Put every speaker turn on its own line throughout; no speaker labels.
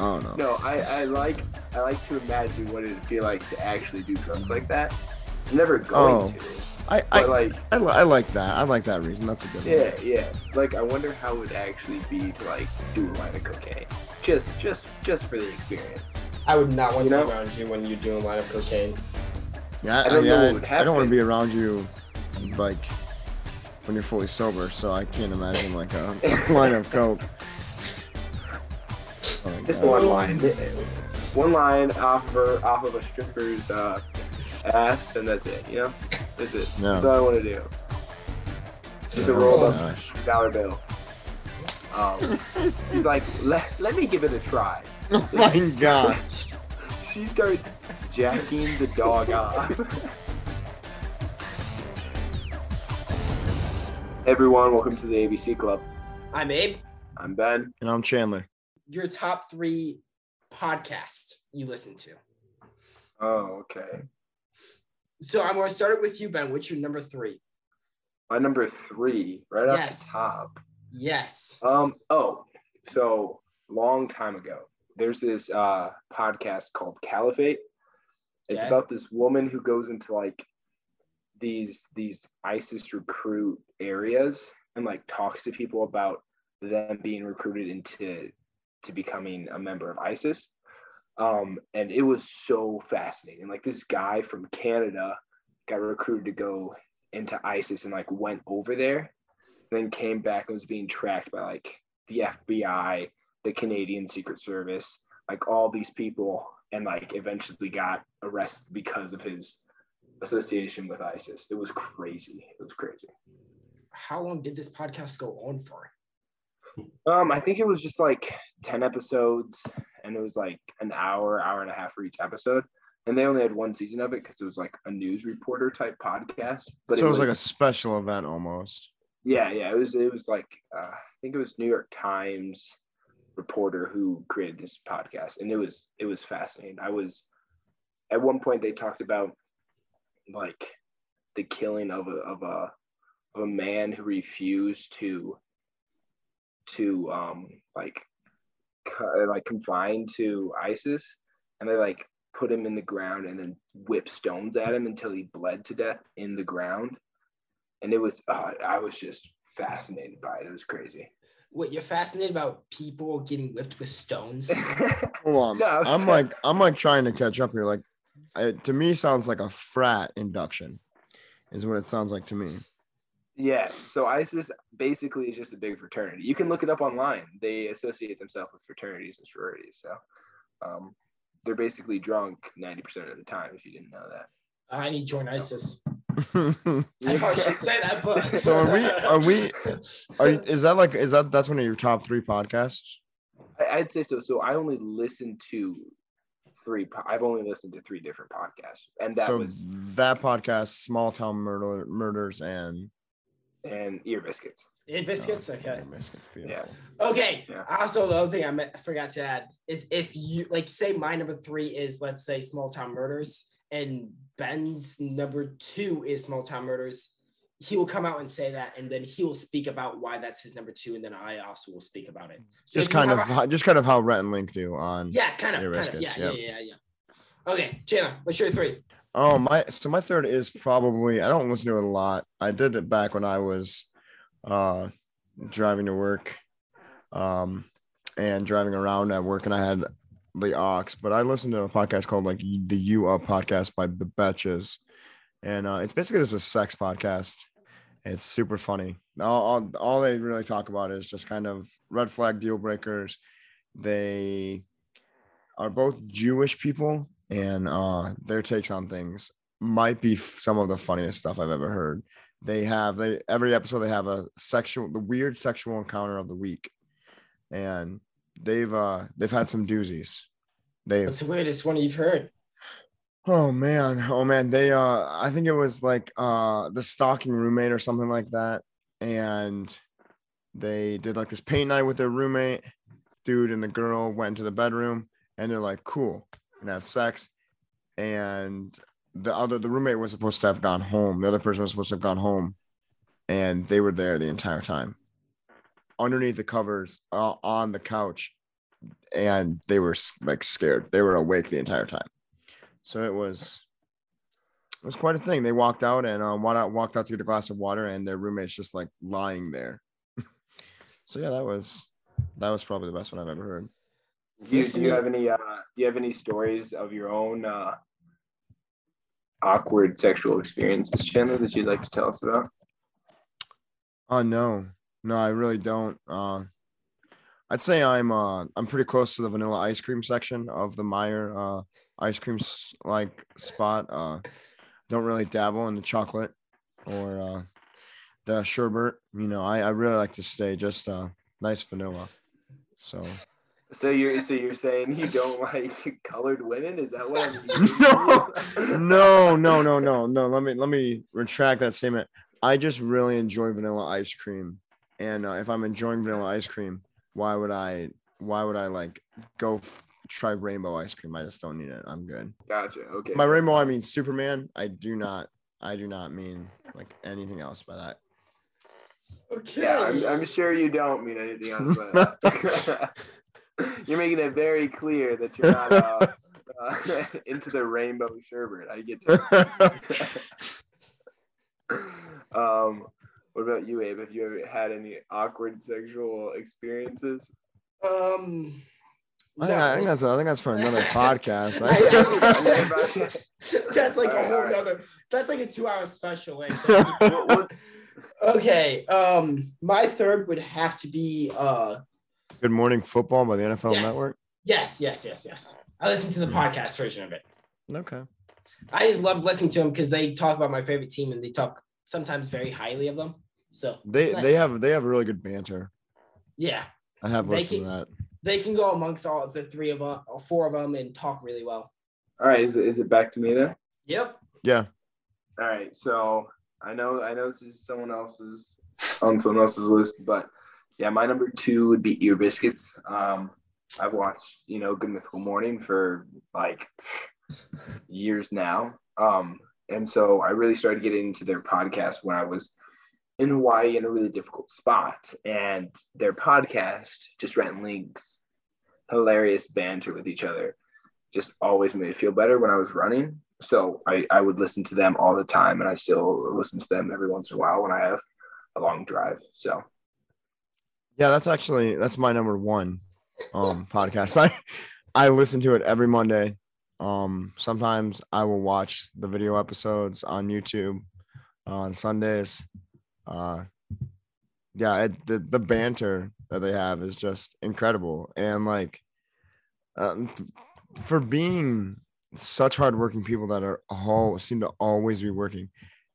I don't know.
No, I, I like I like to imagine what it'd feel like to actually do drugs like that. I'm never going
Oh.
to.
I
But
I,
like,
I, I like that. I like that reason. That's a good
yeah,
one.
yeah. Yeah. Like, I wonder how it would actually be to like do a line of cocaine, just just just for the experience.
I would not want
You
to
know?
be around you when you're doing a line of cocaine.
Yeah,
I don't know
yeah,
what
I don't want to be around you, like when you're fully sober. So I can't imagine like a, a line of coke. Oh,
Just one line, one line off of her, off of a stripper's uh, ass, and that's it. You know, that's it.
Yeah.
That's all I want to do. Just a rolled up
gosh.
dollar bill. Um, he's like, let, let me give it a try.
Oh my gosh.
She starts jacking the dog off. Everyone, welcome to the ABC Club.
I'm Abe.
I'm Ben.
And I'm Chandler.
Your top three podcast you listen to.
Oh, okay.
So I'm going to start it with you, Ben. What's your number three?
My number three, right off the top.
Yes.
Um. Oh, so long time ago, there's this uh podcast called Caliphate. It's about this woman who goes into like these these ISIS recruit areas and like talks to people about them being recruited into to becoming a member of ISIS. Um, and it was so fascinating. Like this guy from Canada got recruited to go into ISIS and like went over there then came back and was being tracked by like the FBI, the Canadian Secret Service, like all these people, and like eventually got arrested because of his association with ISIS. It was crazy. It was crazy.
How long did this podcast go on for?
Um, I think it was just like 10 episodes and it was like an hour, hour and a half for each episode. And they only had one season of it because it was like a news reporter type podcast. But
so it was like a special event almost.
Yeah, yeah, it was it was like uh, I think it was New York Times reporter who created this podcast, and it was it was fascinating. I was at one point they talked about like the killing of a of a of a man who refused to to um like co- like confine to ISIS, and they like put him in the ground and then whip stones at him until he bled to death in the ground and it was uh, I was just fascinated by it. It was crazy.
What you're fascinated about people getting whipped with stones?
Hold on.
No, I was-
I'm like I'm like trying to catch up here. Like it, to me sounds like a frat induction, is what it sounds like to me.
Yeah, so ISIS basically is just a big fraternity. You can look it up online. They associate themselves with fraternities and sororities. So um, they're basically drunk 90% of the time. If you didn't know that.
I need to join ISIS. I
so
shouldn't say that, but
are we? Are we? Are is that like is that that's one of your top three podcasts?
I, I'd say so. So I only listened to three. I've only listened to three different podcasts, and that
so
was
that podcast, Small Town Murder, Murders, and
and ear biscuits.
Hey, biscuits.
Oh,
Okay.
yeah, Biscuits, beautiful.
Okay.
Yeah.
Also, the other thing I meant, forgot to add is if you like, say my number three is let's say Small Town Murders, and Ben's number two is Small Town Murders. He will come out and say that, and then he will speak about why that's his number two, and then I also will speak about it. So
Just kind of,
a-
how- just kind of how Rhett and Link do on.
yeah, kind of,
Ear
kind of, yeah,
yep.
yeah, yeah, yeah. Okay, Chandler, what's your three?
Oh my! So my third is probably I don't listen to it a lot. I did it back when I was uh driving to work, um, and driving around at work, and I had the aux. But I listened to a podcast called like the You Up podcast by the Betches, and uh, it's basically just a sex podcast. It's super funny. All, all all they really talk about is just kind of red flag deal breakers. They are both Jewish people, and uh, their takes on things might be f- some of the funniest stuff I've ever heard. They have they every episode they have a sexual the weird sexual encounter of the week, and they've uh they've had some doozies.
What's the weirdest one you've heard?
Oh man, oh man, they uh I think it was like uh the stalking roommate or something like that. And they did like this paint night with their roommate. Dude and the girl went into the bedroom and they're like, cool, and have sex. And the other the roommate was supposed to have gone home. The other person was supposed to have gone home. And they were there the entire time. Underneath the covers, uh, on the couch, and they were like scared. They were awake the entire time. So it was it was quite a thing. They walked out and uh, walked out to get a glass of water, and their roommates just like lying there. so yeah, that was that was probably the best one I've ever heard.
Do you, do you have any uh, do you have any stories of your own uh, awkward sexual experiences, Chandler, that you'd like to tell us about?
Oh no, no, I really don't. Uh, I'd say I'm uh, I'm pretty close to the vanilla ice cream section of the Meijer uh, ice cream like spot. Uh, don't really dabble in the chocolate or uh, the sherbet. You know, I, I really like to stay just uh, nice vanilla. So.
So you're so you're saying you don't like colored women? Is that what I'm
no, no, no, no, no. Let me let me retract that statement. I just really enjoy vanilla ice cream, and uh, if I'm enjoying vanilla ice cream, why would I? Why would I like go f- try rainbow ice cream? I just don't need it. I'm good.
Gotcha. Okay.
By rainbow, I mean Superman. I do not. I do not mean like anything else by that.
Okay. Yeah, I'm, I'm sure you don't mean anything else by that. you're making it very clear that you're not uh, uh, into the rainbow sherbet. I get you. um, what about you, Abe? Have you ever had any awkward sexual experiences?
Um.
No, I, think that's I think that's for another podcast.
that's like a whole other. That's like a two-hour special. okay. Um, my third would have to be uh
Good Morning Football by the NFL
yes.
Network?
Yes, yes, yes, yes. I listened to the hmm. podcast version of it.
Okay.
I just love listening to them because they talk about my favorite team and they talk sometimes very highly of them. So
they nice. they have they have really good banter.
Yeah.
I have listened can, to that.
They can go amongst all the three of them, four of them, and talk really well.
All right, is it, is it back to me then?
Yep.
Yeah.
All right, so I know I know this is someone else's on someone else's list, but yeah, my number two would be Ear Biscuits. Um, I've watched, you know, Good Mythical Morning for like years now. Um, and so I really started getting into their podcast when I was in Hawaii in a really difficult spot. And their podcast, Just Rhett and Link's, hilarious banter with each other, just always made me feel better when I was running. So I, I would listen to them all the time, and I still listen to them every once in a while when I have a long drive. So
yeah, that's actually that's my number one um podcast. I I listen to it every Monday. Um sometimes I will watch the video episodes on YouTube uh, on Sundays. Uh yeah, it, the the banter that they have is just incredible and like um, for being such hardworking people that are all seem to always be working,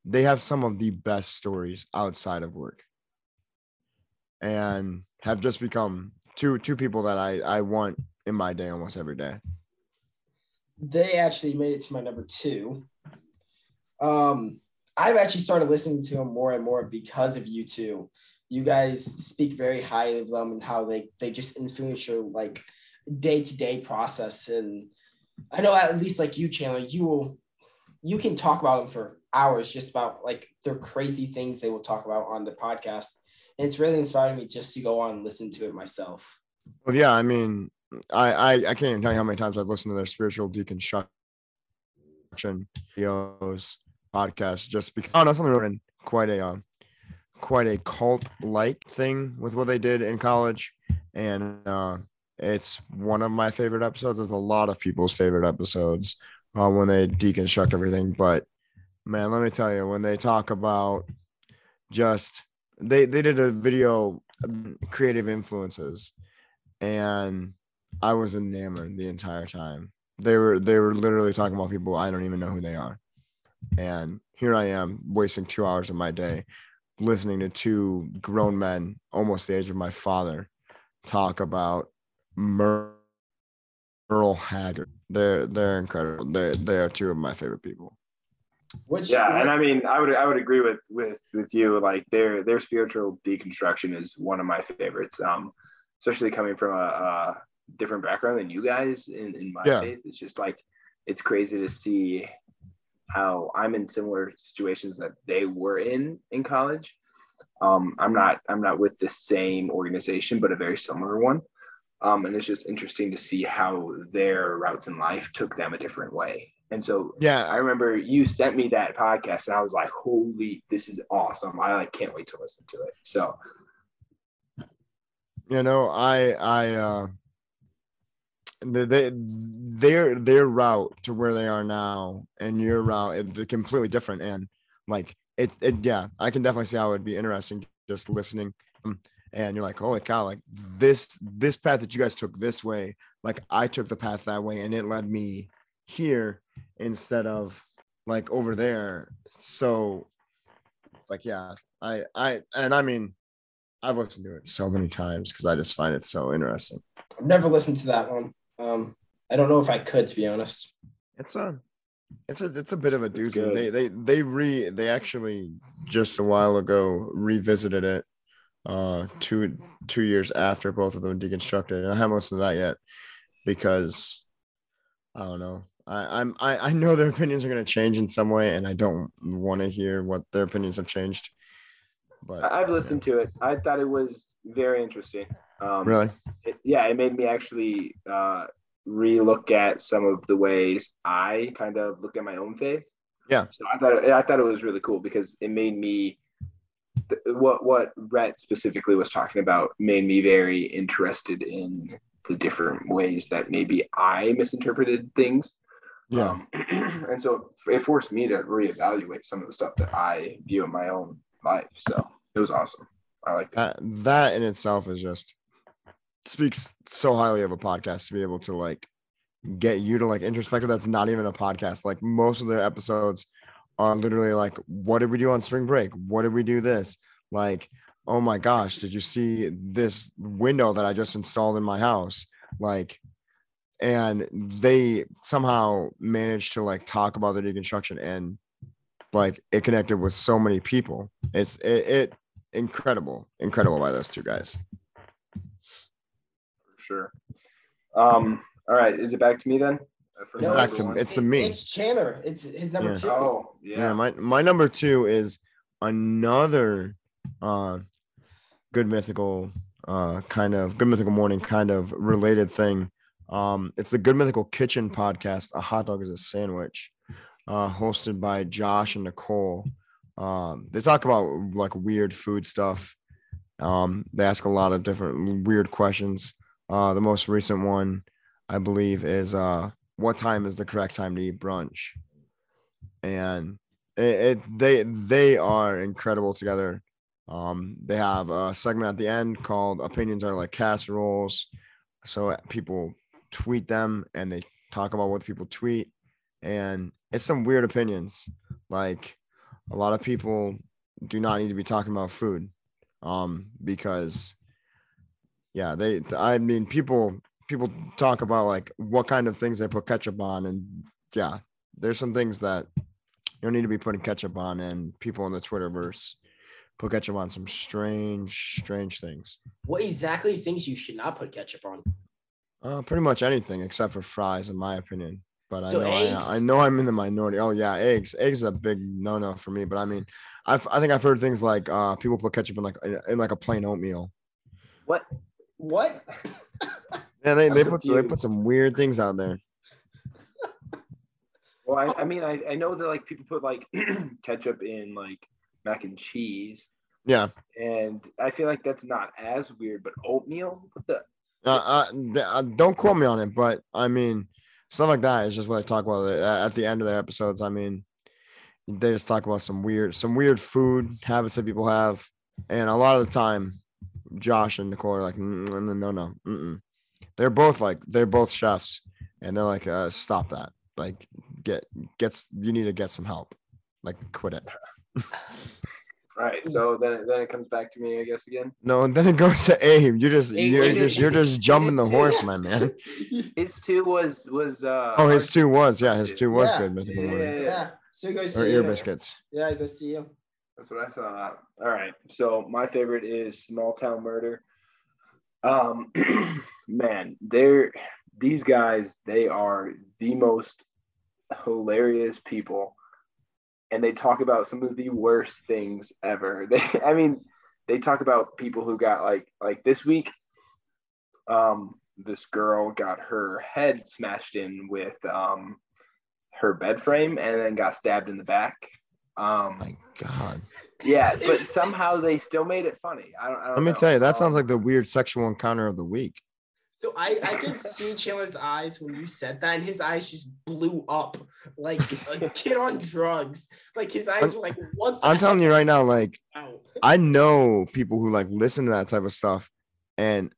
they have some of the best stories outside of work and have just become two two people that I I want in my day almost every day.
They actually made it to my number two. Um, I've actually started listening to them more and more because of you two. You guys speak very highly of them and how they they just influence your like day to day process. And I know at least like you, Chandler, you will you can talk about them for hours just about like their crazy things they will talk about on the podcast and it's really inspired me just to go on and listen to it myself.
Well, yeah, I mean, I I, I can't even tell you how many times I've listened to their spiritual deconstruction videos podcast just because oh no something quite a um quite a cult like thing with what they did in college. And uh it's one of my favorite episodes. There's a lot of people's favorite episodes uh, when they deconstruct everything. But man let me tell you when they talk about just they they did a video um, creative influences and i was enamored the entire time. They were they were literally talking about people i don't even know who they are. And here i am wasting two hours of my day listening to two grown men almost the age of my father talk about merle haggard. They're they're incredible. They they are two of my favorite people
which yeah, and I mean, I would I would agree with with with you. Like their their spiritual deconstruction is one of my favorites. Um, especially coming from a, a different background than you guys in in my yeah. faith. It's just like it's crazy to see how I'm in similar situations that they were in in college. Um, I'm not I'm not with the same organization, but a very similar one. Um, and it's just interesting to see how their routes in life took them a different way. And so
yeah, I
remember you sent me that podcast and I was like, holy, this is awesome. I like can't wait to listen to it. So
you know, I I uh they, their their route to where they are now and your route they're completely different and like it, it yeah i can definitely see how it would be interesting just listening um, and you're like holy cow like this this path that you guys took this way like i took the path that way and it led me here instead of like over there so like yeah i i and i mean i've listened to it so many times because i just find it so interesting
I've never listened to that one. Um, I don't know if I could, to be honest.
It's a, it's a, it's a bit of a doozy. They, they, they re, they actually just a while ago revisited it, uh, two, two years after both of them deconstructed, and I haven't listened to that yet because I don't know. I, I'm, I, I know their opinions are going to change in some way, and I don't want to hear what their opinions have changed. But
I've listened to it. I thought it was very interesting. Um,
really,
it, yeah, it made me actually uh, re-look at some of the ways I kind of look at my own faith.
Yeah.
So I thought I thought it was really cool because it made me th- what what Rhett specifically was talking about made me very interested in the different ways that maybe I misinterpreted things.
Yeah,
Um, and so it forced me to reevaluate some of the stuff that I view in my own life. So it was awesome. I like that.
that, that in itself is just speaks so highly of a podcast to be able to like get you to like introspective that's not even a podcast like most of the episodes are literally like what did we do on spring break what did we do this like oh my gosh did you see this window that i just installed in my house like and they somehow managed to like talk about the deconstruction and like it connected with so many people it's it, it incredible incredible by those two guys
for sure. Um, all right, is it back to me then?
It's back to-
one.
it's to me.
It's Chandler. It's his number
Yeah.
two.
Oh
yeah,
yeah.
my my number two is another uh good mythical uh kind of good mythical morning kind of related thing um it's the good mythical kitchen podcast a hot dog is a sandwich uh hosted by josh and nicole. Um they talk about like weird food stuff. Um they ask a lot of different weird questions. Uh the most recent one i believe is uh what time is the correct time to eat brunch? And it, it they they are incredible together. Um they have a segment at the end called opinions are like casseroles. So people tweet them and they talk about what people tweet. And it's some weird opinions. Like a lot of people do not need to be talking about food um because yeah they i mean people people talk about like what kind of things they put ketchup on and yeah there's some things that you don't need to be putting ketchup on and people in the twitterverse put ketchup on some strange strange things.
What exactly things you should not put ketchup on?
Uh pretty much anything except for fries in my opinion but
So
I know
eggs?
I, I know I'm in the minority. Oh yeah, eggs. Eggs is a big no no for me. But I mean, I've I think I've heard things like uh people put ketchup in like in, in like a plain oatmeal.
What?
What?
Yeah, they, they put some, they put some weird things out there.
Well, I, I mean, I, I know that like people put like ketchup in like mac and cheese,
Yeah.
and I feel like that's not as weird. But oatmeal, what the?
Uh, uh, uh, don't quote me on it, but I mean, stuff like that is just what I talk about at at the end of the episodes. I mean, they just talk about some weird, some weird food habits that people have, and a lot of the time, Josh and Nicole are like, "Mm, no, no, no, mm-mm." they're both like, they're both chefs, and they're like, uh, stop that, like, get gets, you need to get some help, like, quit it.
All right, so then then it comes back to me, I guess again.
No, and then it goes to Abe. You're just,
Abe,
you're
Abe,
just, you're just jumping the horse, my man.
His two was was uh.
Oh, his two was, yeah, his two was
Yeah.
good.
Yeah, yeah, yeah.
Yeah. So it goes
Or
to
ear
you.
biscuits.
Yeah, it goes to you.
That's what I thought. All right. So my favorite is Small Town Murder. Um, man, they're these guys. They are the most hilarious people, and they talk about some of the worst things ever. They, I mean, they talk about people who got like like this week. Um, this girl got her head smashed in with um, her bed frame and then got stabbed in the back. Um,
My God.
yeah, but somehow they still made it funny. I don't. I don't
Let me
know.
tell you, that sounds
Um,
like the weird sexual encounter of the week.
So I, I could see Chandler's eyes when you said that, and his eyes just blew up like a kid on drugs. Like his eyes were like, "What?" The
I'm telling you right now, like
Ow.
I know people who like listen to that type of stuff, and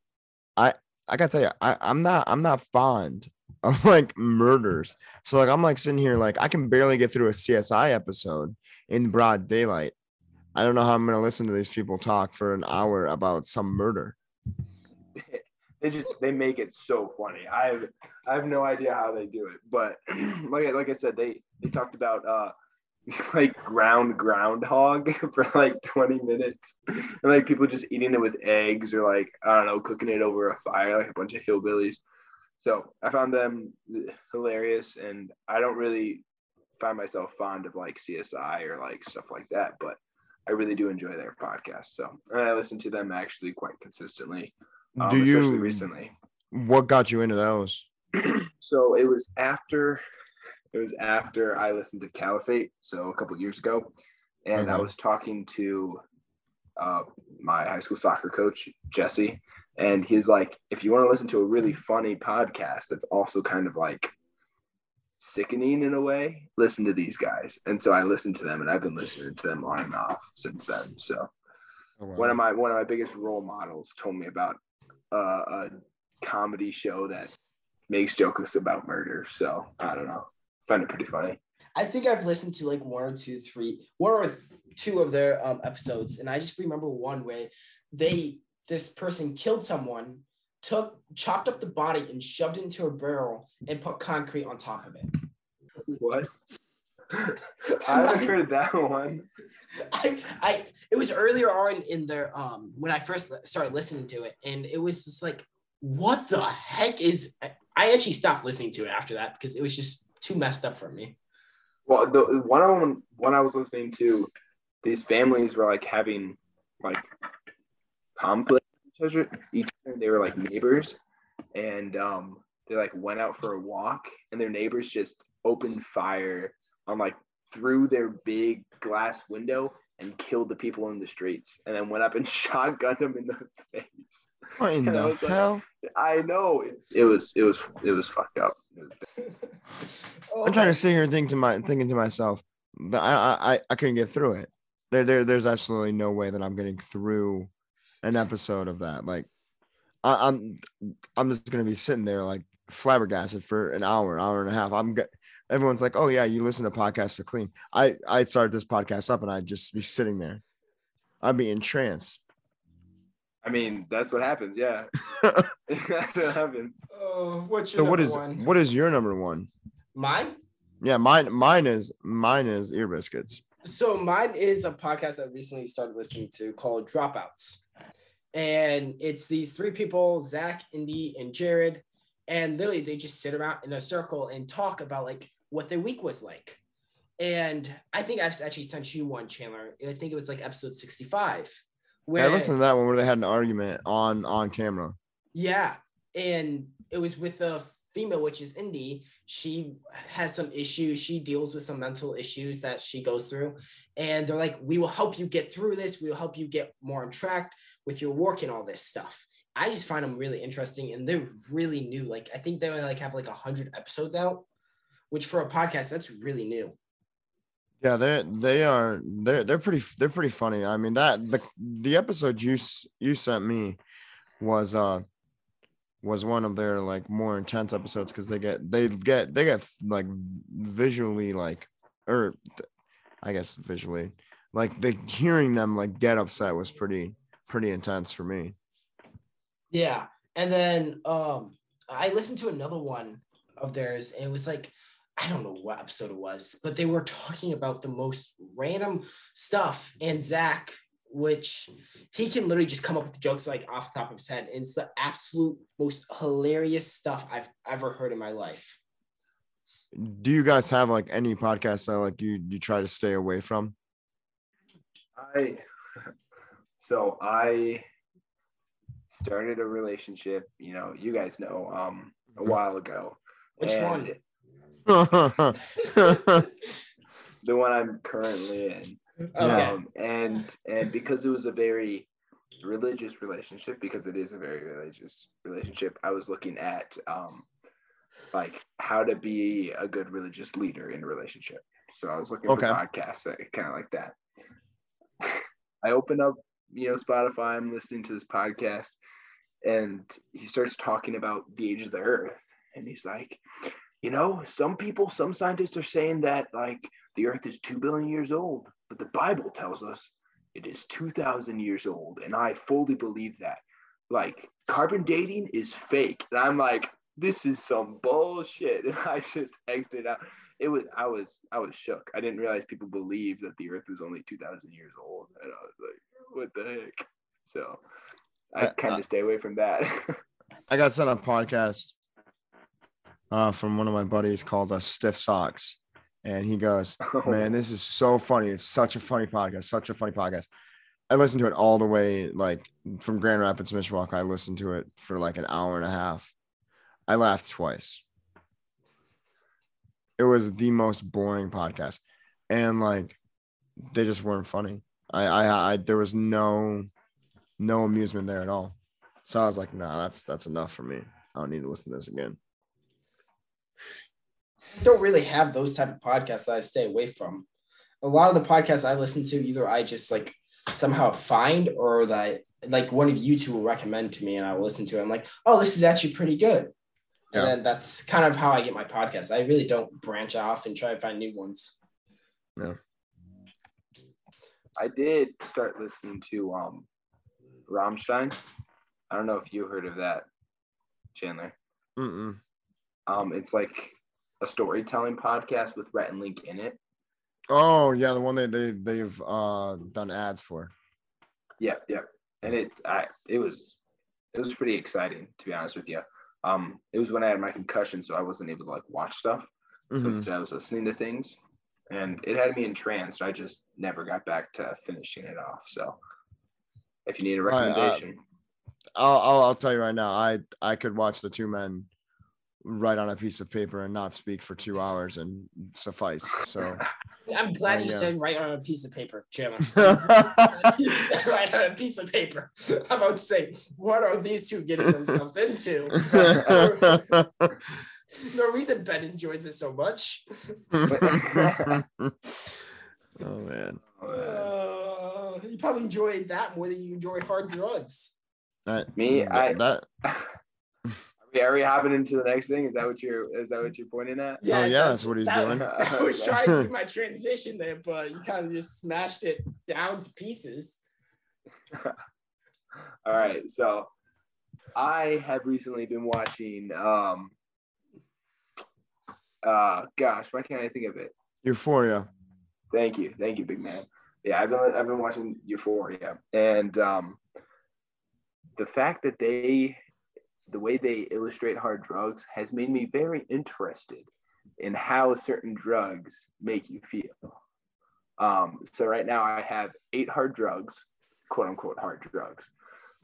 I I gotta tell you, I I'm not I'm not fond of like murders. So like I'm like sitting here like I can barely get through a CSI episode in broad daylight. I don't know how I'm gonna listen to these people talk for an hour about some murder.
They just they make it so funny. I have I have no idea how they do it, but like I, like I said, they they talked about uh like ground groundhog for like 20 minutes, and like people just eating it with eggs or like I don't know cooking it over a fire like a bunch of hillbillies. So I found them hilarious, and I don't really find myself fond of like CSI or like stuff like that, but I really do enjoy their podcast. So I listen to them actually quite consistently um,
Do
especially
you
recently.
what got you into those?
So it was after it was after I listened to Caliphate, so a couple years ago, and I was talking to uh, my high school soccer coach Jesse, and he's like, if you want to listen to a really funny podcast that's also kind of like sickening in a way, listen to these guys. And so I listened to them, and I've been listening to them on and off since then. So
Oh,
one of my one of my biggest role models told me about uh, a comedy show that makes jokes about murder. So I don't know, find it pretty funny.
I think I've listened to like one or two, three, one or two of their um, episodes, and I just remember one where they this person killed someone, took chopped up the body and shoved it into a barrel and put concrete on top of it.
What? I haven't heard that one.
I, I, it was earlier on in their um when I first started listening to it, and it was just like, what the heck is? I, I actually stopped listening to it after that because it was just too messed up for me.
Well, the one on one I was listening to, these families were like having like conflict each other. Each other. They were like neighbors, and um, they like went out for a walk, and their neighbors just opened fire on like through their big glass window and killed the people in the streets, and then went up and shotgunned them in the face.
What in
And I
the
like-
hell?
I know it, it was it was it was fucked up. It was
I'm trying to sit here and think to my thinking to myself, that I I I- I couldn't get through it. There, there there's absolutely no way that I'm getting through an episode of that. Like I, I'm I'm just gonna be sitting there like flabbergasted for an hour, an hour and a half. I'm get everyone's like, oh yeah, you listen to podcasts to clean. I I started this podcast up and I'd just be sitting there. I'd be in trance.
I mean, that's what happens. Yeah, that's what happens.
Oh, what's your
So what
number
is
one?
what is your number one?
Mine?
Yeah, mine mine is mine is ear biscuits.
So mine is a podcast I recently started listening to called Dropouts. And it's these three people, Zach, Indy, and Jared. And literally they just sit around in a circle and talk about like what their week was like. And I think I've actually sent you one, Chandler. I think it was like episode 65. Where
I listened to that one where they had an argument on on camera.
Yeah, and it was with a female, which is Indy. She has some issues. She deals with some mental issues that she goes through, and they're like, "We will help you get through this. We will help you get more on track with your work and all this stuff." I just find them really interesting, and they're really new. Like I think they only like have like a hundred episodes out, which for a podcast that's really new.
Yeah, they they are they're they're pretty they're pretty funny. I mean that the the episode you you sent me was uh was one of their like more intense episodes because they get they get they get like visually like or I guess visually like the hearing them like get upset was pretty pretty intense for me.
Yeah. And then um I listened to another one of theirs and it was like I don't know what episode it was, but they were talking about the most random stuff. And Zach, which he can literally just come up with jokes like off the top of his head. And it's the absolute most hilarious stuff I've ever heard in my life.
Do you guys have like any podcasts that like you you try to stay away from?
I so I started a relationship. You know, you guys know, um, a while ago.
Which
and
one?
The one I'm currently in.
Okay.
Um, and and because it was a very religious relationship, because it is a very religious relationship, I was looking at um, like how to be a good religious leader in a relationship. So I was looking
Okay.
for podcasts that kind of like that. I open up, you know, Spotify. I'm listening to this podcast, and he starts talking about the age of the Earth, and he's like, you know, some people, some scientists are saying that like the Earth is two billion years old, but the Bible tells us it is two thousand years old, and I fully believe that. Like carbon dating is fake, and I'm like, this is some bullshit, and I just exited out. It was, I was, I was shook. I didn't realize people believed that the Earth was only two thousand years old, and I was like, what the heck? So I
Uh,
kind
uh,
of stay away from that.
I got sent a podcast uh, from one of my buddies called uh, Stiff Socks. And he goes, Man, this is so funny. It's such a funny podcast, such a funny podcast. I listened to it all the way, like from Grand Rapids, Mishawaka. I listened to it for like an hour and a half. I laughed twice. It was the most boring podcast. And like they just weren't funny. I I, I there was no no amusement there at all. So I was like, nah, that's that's enough for me. I don't need to listen to this again.
I don't really have those type of podcasts that I stay away from. A lot of the podcasts I listen to, either I just like somehow find or that like one of you two will recommend to me and I will listen to it. I'm like, oh, this is actually pretty good.
Yeah.
And then that's kind of how I get my podcast. I really don't branch off and try to find new ones. No.
I did start listening to um Rammstein. I don't know if you heard of that, Chandler.
Mm-mm.
Um, it's like a storytelling podcast with Rhett and Link in it.
Oh yeah, the one they they they've uh done ads for.
Yep, yep. And it's I it was it was pretty exciting to be honest with you. Um, it was when I had my concussion, so I wasn't able to like watch stuff. So
Mhm.
instead I was listening to things, and it had me entranced. I just never got back to finishing it off. So, if you need a
uh,
recommendation,
I'll, I'll I'll tell you right now. I I could watch the two men write on a piece of paper and not speak for two hours and suffice. So
I'm glad you
yeah.
said write on a piece of paper, Chandler. write on a piece of paper. I'm about to say, what are these two getting themselves into? no reason Ben enjoys it so much.
oh man.
Uh, you probably enjoy that more than you enjoy hard drugs.
That,
Me,
that-
I-
that
are we, are we hopping into the next thing? Is that what you're is that what you're pointing at?
Oh, yeah, that's what he's
that-
doing.
I was trying to do my transition there, but you kind of just smashed it down to pieces.
All right, so I have recently been watching. Um, uh, gosh, why can't I think of it?
Euphoria.
Thank you, thank you, big man. Yeah, I've been I've been watching Euphoria, and um, the fact that they, the way they illustrate hard drugs, has made me very interested in how certain drugs make you feel. Um, so right now I have eight hard drugs, quote unquote hard drugs,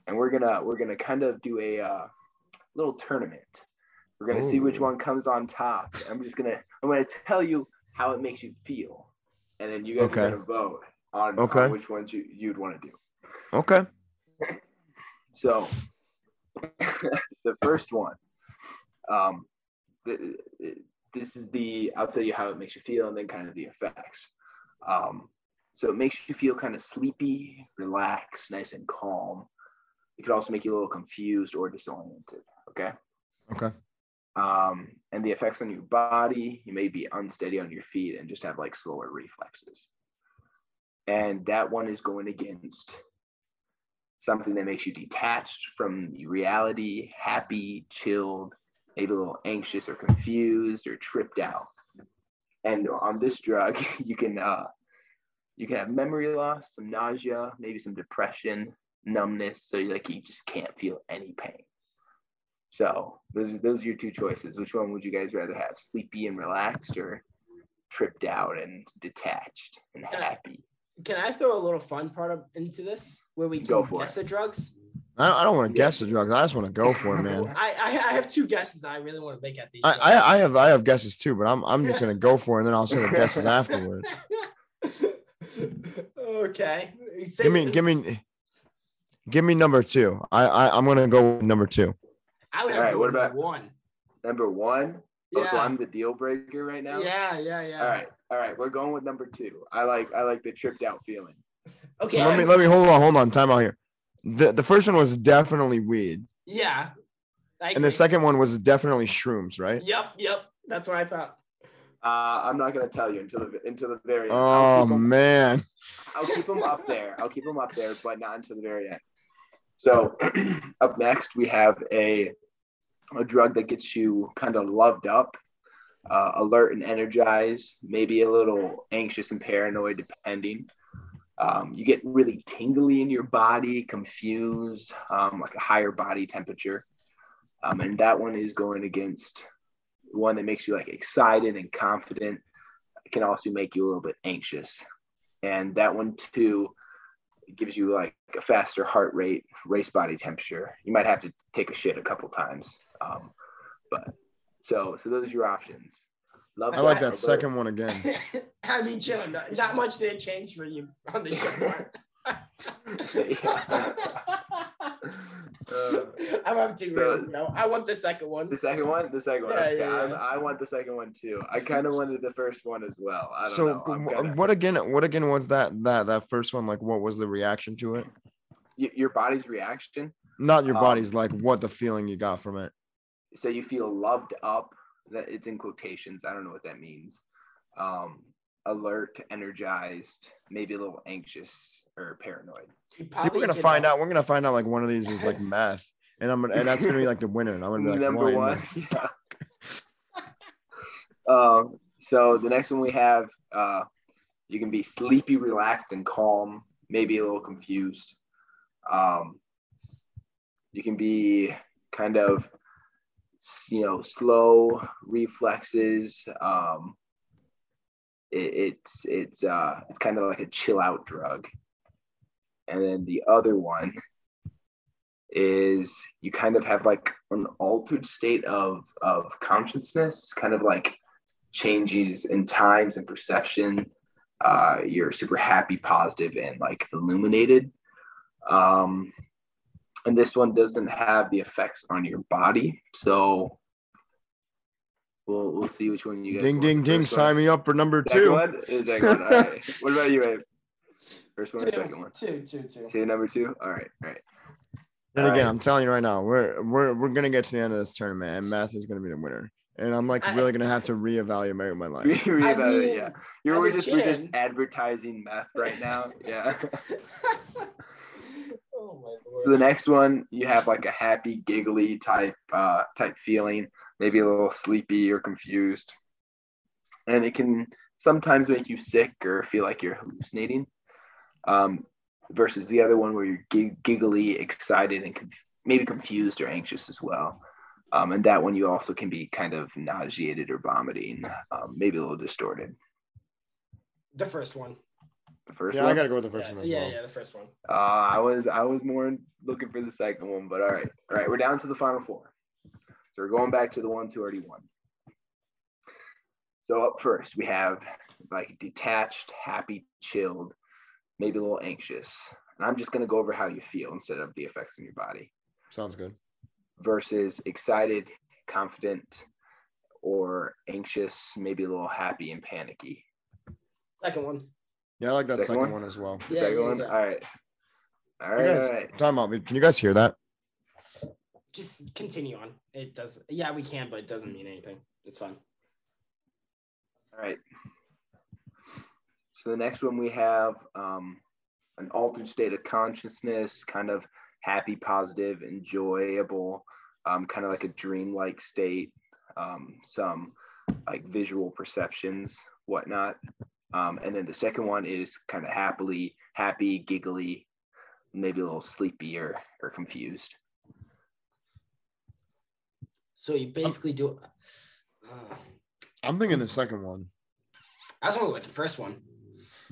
and we're gonna we're gonna kind of do a uh, little tournament. We're gonna see which one comes on top. I'm just gonna I'm gonna tell you how it makes you feel, and then you guys
Okay.
are gonna vote on,
Okay.
on which ones you, you'd want to do.
Okay.
So the first one, um, th- th- this is the I'll tell you how it makes you feel, and then kind of the effects. Um, so it makes you feel kind of sleepy, relaxed, nice and calm. It could also make you a little confused or disoriented. Okay.
Okay.
Um, and the effects on your body, you may be unsteady on your feet and just have like slower reflexes. And that one is going against something that makes you detached from reality, happy, chilled, maybe a little anxious or confused or tripped out. And on this drug, you can uh, you can have memory loss, some nausea, maybe some depression, numbness. So you like you just can't feel any pain. So those are, those are your two choices. Which one would you guys rather have? Sleepy and relaxed, or tripped out and detached and happy?
Can I throw a little fun part of, into this where we
Go
can
for
guess
it.
the drugs?
I, I don't want to guess the drugs. I just want to go for it, man.
I, I I have two guesses that I really want to make at these.
I, I, I have I have guesses too, but I'm I'm just gonna go for it and then I'll say the guesses afterwards.
okay. Say
Give me give me give me number two. I, I I'm gonna go with number two.
I would have
All right,
to
what about-
one.
Number one. Oh, so I'm the deal breaker right now.
Yeah, yeah, yeah.
All right, all right. We're going with number two. I like I like the tripped out feeling.
Okay.
So let me let me hold on, hold on, time out here. The the first one was definitely weed,
yeah.
And the second one was definitely shrooms, right?
Yep, yep. That's what I thought.
Uh, I'm not gonna tell you until the until the very end. I'll
Oh man.
I'll keep them up there. I'll keep them up there, but not until the very end. So up next we have a a drug that gets you kind of loved up, uh, alert and energized, maybe a little anxious and paranoid, depending. Um, you get really tingly in your body, confused, um, like a higher body temperature, um, and that one is going against one that makes you like excited and confident. It can also make you a little bit anxious and that one too gives you like a faster heart rate, race body temperature. You might have to take a shit a couple times, um, but so so those are your options. Love
I like
that
that second one again.
I mean, chill. Not, not much did change for you on the show. Mark.
Uh,
I'm having two reasons. No, I want the second one.
the second one, the second one.
Yeah,
okay,
yeah,
I'm-
yeah.
I want the second one too. I kind of wanted the first one as well. I don't
So
know. I'm
what again? What again was that that that first one? Like, what was the reaction to it?
y- your body's reaction.
Not your
Um,
body's like what the feeling you got from it.
So you feel loved up that it's in quotations i don't know what that means um alert energized maybe a little anxious or paranoid
See, we're gonna find
a-
out. We're gonna find out like one of these is like meth, and I'm gonna and that's gonna be like the winner. And I'm gonna be like
number
"Why in
one yeah. um so the next one we have uh you can be sleepy relaxed and calm maybe a little confused um you can be kind of you know slow reflexes um it, it's it's uh it's kind of like a chill out drug. And then the other one is you kind of have like an altered state of of consciousness kind of like changes in times and perception. Uh you're super happy positive and like illuminated. Um and this one doesn't have the effects on your body so we'll we'll see which one you guys
Ding ding ding!
one-
Sign me up for number
second
two.
one is second one. All right. what about you Abe? first one or
two,
second one
two, two, two.
two number two all right all right
Then
All
again,
right.
I'm telling you right now, we're we're we're gonna get to the end of this tournament, and math is gonna be the winner. And I'm like
I-
really gonna have to reevaluate my life.
Re- re-
I mean,
yeah. You're we're just we're just advertising meth right now. Yeah. so the next one, you have like a happy, giggly type uh type feeling, maybe a little sleepy or confused, and it can sometimes make you sick or feel like you're hallucinating. Um, versus the other one where you're gig- giggly, excited, and conf- maybe confused or anxious as well. Um, and that one you also can be kind of nauseated or vomiting, um, maybe a little distorted.
The first one.
The first
Yeah,
one.
I gotta go with the first
yeah,
one as
yeah,
well.
yeah, the first one.
Uh, I was I was more looking for the second one, but all right, all right, we're down to the final four. So we're going back to the ones who already won. So up first we have like detached, happy, chilled, maybe a little anxious. And I'm just gonna go over how you feel instead of the effects on your body.
Sounds good.
Versus excited, confident, or anxious, maybe a little happy and panicky.
Second one.
Yeah, I like that
Second
second,
one?
one? as well.
The
Yeah,
second
yeah,
one?
yeah.
All right. All
You
right,
guys,
all right.
time out. Can you guys hear that?
Just continue on. It does. Yeah, we can, but it doesn't mean anything. It's fine.
All right. So the next one we have um, an altered state of consciousness, kind of happy, positive, enjoyable, um, kind of like a dreamlike state, um, some like visual perceptions, whatnot. Um, and then the second one is kind of happily, happy, giggly, maybe a little sleepy or, or confused.
So you basically do. Uh,
I'm thinking the second one.
I was going with the first one.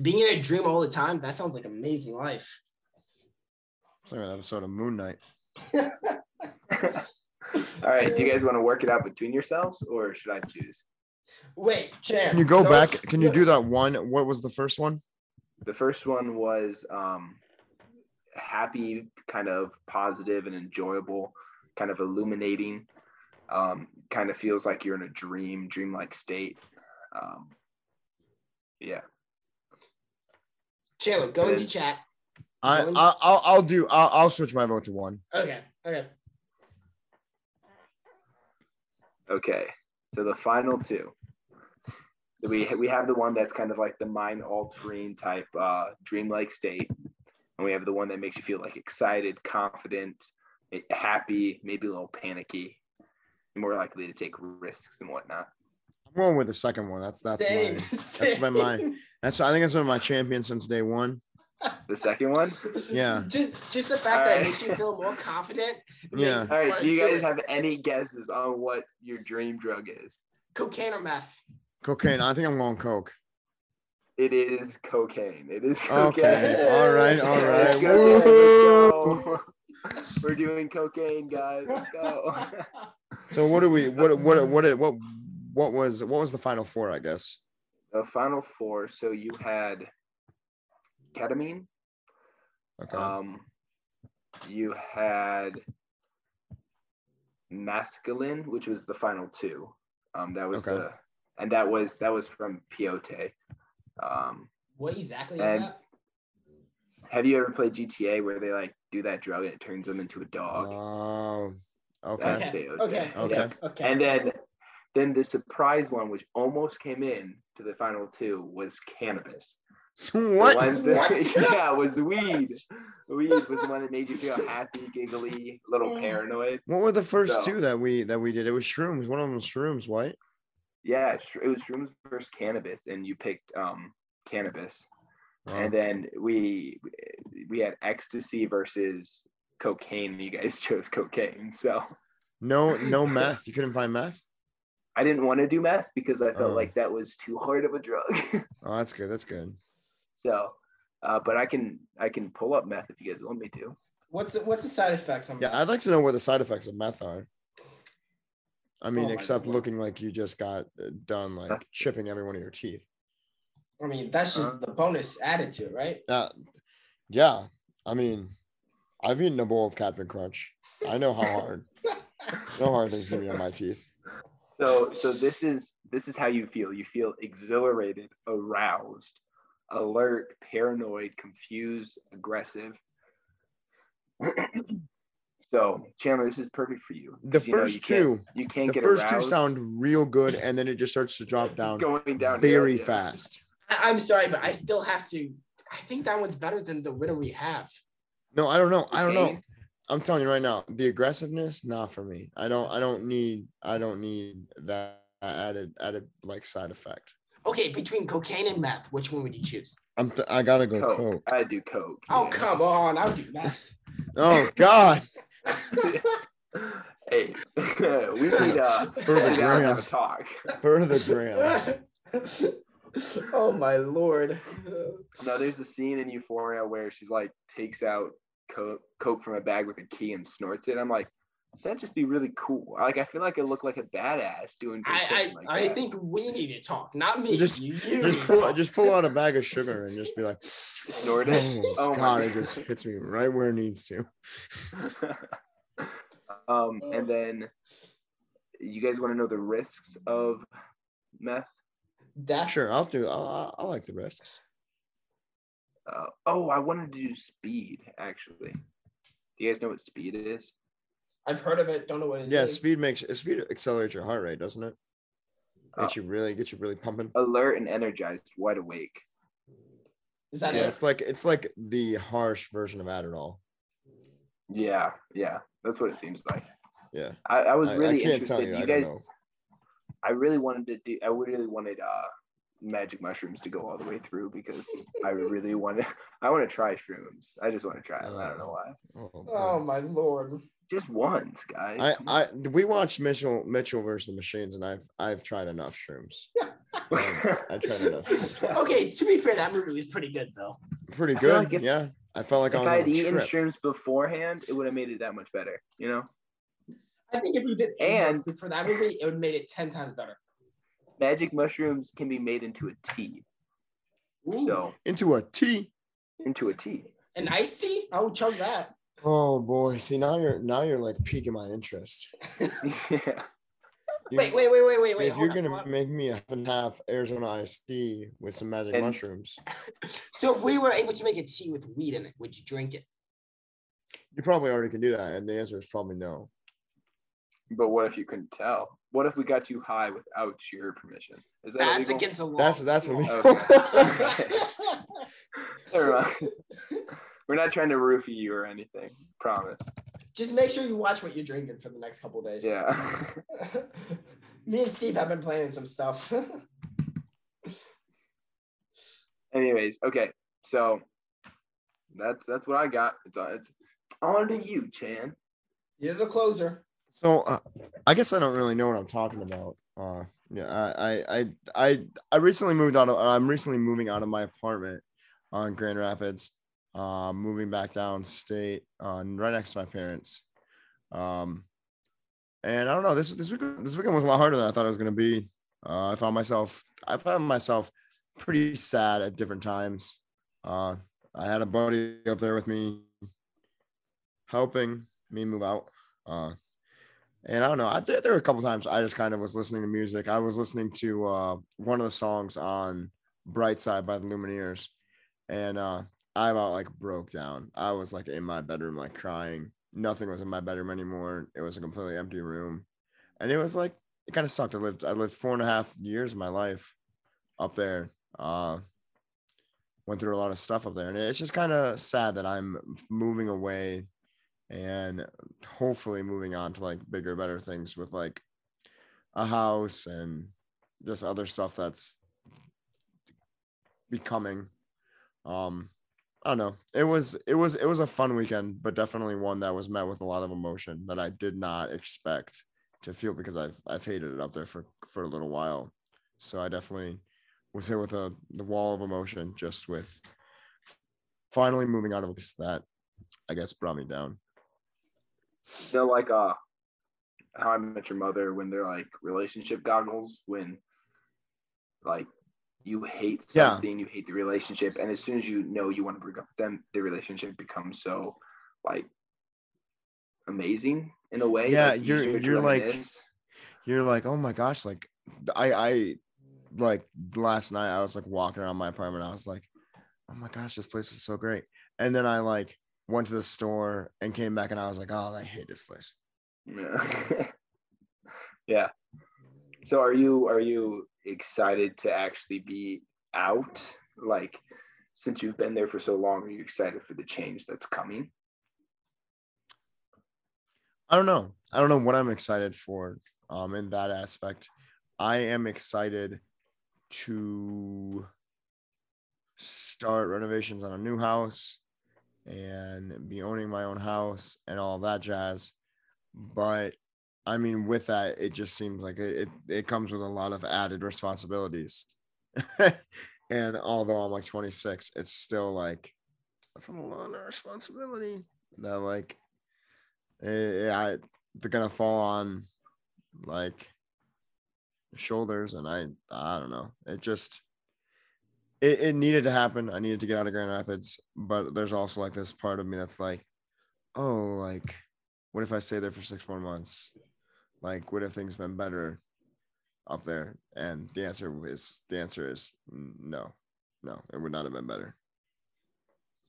Being in a dream all the time, that sounds like amazing life.
It's like an episode of Moon Knight.
All right. Do you guys want to work it out between yourselves, or should I choose?
Wait, Chan.
Can you go
those-
back? Can you do that one? What was the first one?
The first one was um, happy, kind of positive and enjoyable, kind of illuminating. Um, kind of feels like you're in a dream, dreamlike state. Um, yeah.
Chandler, go into chat.
I,
One.
I I'll, I'll do. I'll, I'll switch my vote to one.
Okay. Okay.
Okay. So the final two. So we we have the one that's kind of like the mind altering type uh, dreamlike state, and we have the one that makes you feel like excited, confident, eh, happy, maybe a little panicky, more likely to take risks and whatnot.
I'm going with the second one. That's that's
Same,
my that's been my that's I think that's been my champion since day one.
The second one.
Yeah.
Just just the fact that
Alright.
it makes you feel more confident.
Yeah.
All right. Do you guys have any guesses on what your dream drug is?
cocaine or meth?
Cocaine. I think I'm going coke.
It is cocaine. It is cocaine.
Okay. All right. All
Let's
right.
go, guys, let's go. We're doing cocaine, guys. Let's go.
So what do we? What what what what what was what was the final four? I guess.
the final four. So you had ketamine.
Okay.
Um, you had mescaline, which was the final two. Um, that was
Okay.
the, and that was that was from Peyote. Um,
What exactly is
And-
that?
have you ever played GTA where they like do that drug and it turns them into a dog?
Oh. okay.
That's
Okay.
peyote.
Okay. Okay.
Okay.
Okay.
And then then the surprise one, which almost came in to the final two, was cannabis. The
what?
one that-
What?
yeah, it was weed. Weed was the one that made you feel happy, giggly, a little paranoid.
What were the first
So-
two that we that we did? It was shrooms. One of them was shrooms. What?
Yeah, it was shrooms versus cannabis, and you picked um cannabis.
Oh.
And then we we had ecstasy versus cocaine. You guys chose cocaine, so
no, no meth. You couldn't find meth.
I didn't want to do meth because I felt
Oh.
like that was too hard of a drug.
Oh, that's good. That's good.
So, uh, but I can I can pull up meth if you guys want me to.
what's the, what's the side effects on
Yeah,
that?
I'd like to know where the side effects of meth are. I mean,
Oh
except
Lord.
looking like you just got uh, done like chipping every one of your teeth.
I mean, that's just
Uh,
the bonus added to it, right?
Uh, yeah, I mean, I've eaten a bowl of Captain Crunch. I know how hard, no hard things gonna be on my teeth.
So so this is this is how you feel. You feel exhilarated, aroused, alert, paranoid, confused, aggressive. so Chandler, this is perfect for you.
The
'cause you know
first
you can't-
two,
you can't
the
get
first two sound real good, and then it just starts to drop down
going down
very fast.
I, I'm sorry, but I still have to. I think that one's better than the winner we have.
No, I don't know. I don't know. I'm telling you right now, the aggressiveness, not for me. I don't. I don't need. I don't need that added added like side effect.
Okay, between cocaine and meth, which one would you choose?
I'm. Th- I gotta go
Coke.
coke.
I do coke.
Oh
yeah.
come on, I'll do meth.
Oh God.
hey, we need uh,
For the
sit down have a
gram.
talk.
For the gram.
oh my lord.
No, there's a scene in Euphoria where she's like takes out coke, coke from a bag with a key and snorts it. I'm like, that'd just be really cool. Like I feel like I look like a badass doing.
I I,
like
I think we need to talk, not me.
Just-
you, you
Just pull.
talk.
Just pull out a bag of sugar and just be like,
snort it.
oh,
Oh my
God, it just hits me right where it needs to.
um, and then you guys want to know the risks of meth?
That
Sure, I'll do. I I like the risks.
Uh, oh, I wanted to do speed actually. Do you guys know what speed is?
I've heard of it. Don't know what it is.
Yeah, speed makes speed accelerates your heart rate, doesn't it?
Oh.
Gets you really, get you really pumping.
Alert and energized, wide awake.
Is that it?
Yeah,
it?
it's like it's like the harsh version of Adderall.
Yeah, yeah, that's what it seems like.
Yeah.
I, I was
I- I
really
can't
interested.
tell you,
You,
I don't
guys,
know.
I really wanted to do. I really wanted uh magic mushrooms to go all the way through because I really want to. I want to try shrooms. I just want to try them. I don't know why.
Oh,
Oh my lord.
Just once, guys.
I, I we watched Mitchell Mitchell versus the Machines, and I've I've tried enough shrooms. I tried enough.
Okay, to be fair, that movie was pretty good though.
pretty
I
good.
like if-
yeah, I felt like I
if
was
I
on
had
a
eaten
trip.
shrooms beforehand, it would have made it that much better. You know,
I think if you did
And-
and for that movie, it would have made it ten times better.
Magic mushrooms can be made into a tea.
Ooh,
So
Into a tea.
into a tea.
an iced tea? I would chug that.
Oh boy, see now you're now you're like piquing my interest.
yeah.
You-
Wait, wait, wait, wait, wait, wait.
if you're
on,
gonna
on.
make me a half and half Arizona iced tea with some magic
And-
mushrooms,
So if we were able to make a tea with weed in it, would you drink it?
you probably already can do that, and the answer is probably no.
But what if you couldn't tell? What if we got you high without your permission? Is that
That's
illegal?
against the law.
That's that's illegal.
Okay. Never mind. We're not trying to roofie you or anything. Promise.
Just make sure you watch what you're drinking for the next couple of days.
Yeah.
Me and Steve have been planning some stuff.
Anyways, okay. So that's that's what I got. It's on it's on to you, Chan.
you're the closer.
So uh, I guess I don't really know what I'm talking about. Uh, yeah, I, I, I, I, recently moved out of. I'm recently moving out of my apartment on Grand Rapids. Uh, moving back downstate, uh, right next to my parents. Um, and I don't know. This this weekend this weekend was a lot harder than I thought it was gonna be. Uh, I found myself I found myself pretty sad at different times. Uh, I had a buddy up there with me, helping me move out. Uh, and I don't know. I, there, were a couple times I just kind of was listening to music. I was listening to uh, one of the songs on "Bright Side" by the Lumineers, and uh, I about like broke down. I was like in my bedroom, like crying. Nothing was in my bedroom anymore. It was a completely empty room, and it was like it kind of sucked. I lived I lived four and a half years of my life up there. Uh, went through a lot of stuff up there, and it's just kind of sad that I'm moving away and hopefully moving on to like bigger better things with like a house and just other stuff that's becoming. Um i don't know. It was it was it was a fun weekend but definitely one that was met with a lot of emotion that i did not expect to feel because i've i've hated it up there for for a little while. So i definitely was hit with a the wall of emotion just with finally moving out of place that i guess brought me down
You know, like uh how I met your mother when they're like relationship goggles when like you hate
Yeah.
something, you hate the relationship, and as soon as you know you want to break up them, the relationship becomes so like amazing in a way.
Yeah,
like,
you're- you're like-
reminisce.
you're like, oh my gosh, like I I like last night I was like walking around my apartment. I was like, oh my gosh, this place is so great. And then I like went to the store and came back and I was like, oh, I hate this place.
Yeah. yeah. So are you are you excited to actually be out? Like since you've been there for so long, are you excited for the change that's coming?
I don't know. I don't know what I'm excited for um in that aspect. I am excited to start renovations on a new house and be owning my own house and all that jazz. But I mean, with that, it just seems like it, it, it comes with a lot of added responsibilities. and although I'm like 26, it's still like that's a lot of responsibility that like eh, I they're gonna fall on like shoulders and I I don't know. It just it, it needed to happen. I needed to get out of Grand Rapids, but there's also like this part of me that's like, oh, like what if I stay there for six more months? Like, what if things been better up there? And the answer is the answer is no, no, it would not have been better.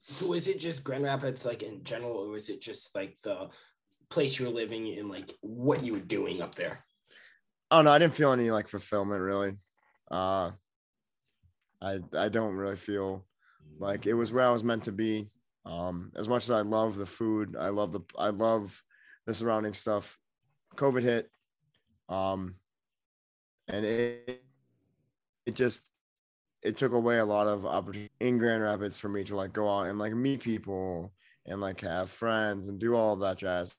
So is it just Grand Rapids like in general, or is it just like the place you were living and like what you were doing up there?
Oh no, I didn't feel any like fulfillment really. Uh I I don't really feel like it was where I was meant to be. Um as much as I love the food, I love the I love the surrounding stuff. COVID hit. Um and it it just it took away a lot of opportunity in Grand Rapids for me to like go out and like meet people and like have friends and do all that jazz.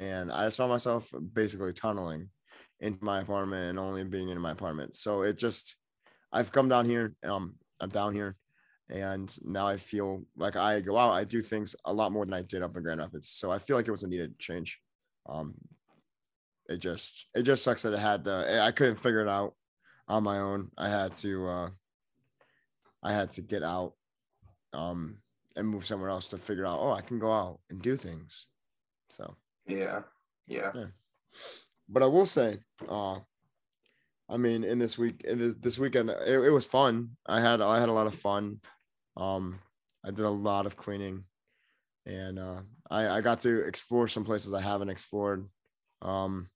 And I found myself basically tunneling into my apartment and only being in my apartment. So it just I've come down here. Um, I'm down here, and now I feel like I go out, I do things a lot more than I did up in Grand Rapids. So I feel like it was a needed change. Um, it just it just sucks that it had to. I couldn't figure it out on my own. I had to uh, I had to get out um, and move somewhere else to figure out. Oh, I can go out and do things. So
yeah, yeah.
yeah. But I will say, uh, I mean, in this week, in this, weekend, it, it was fun. I had I had a lot of fun. Um, I did a lot of cleaning, and uh, I I got to explore some places I haven't explored. Um,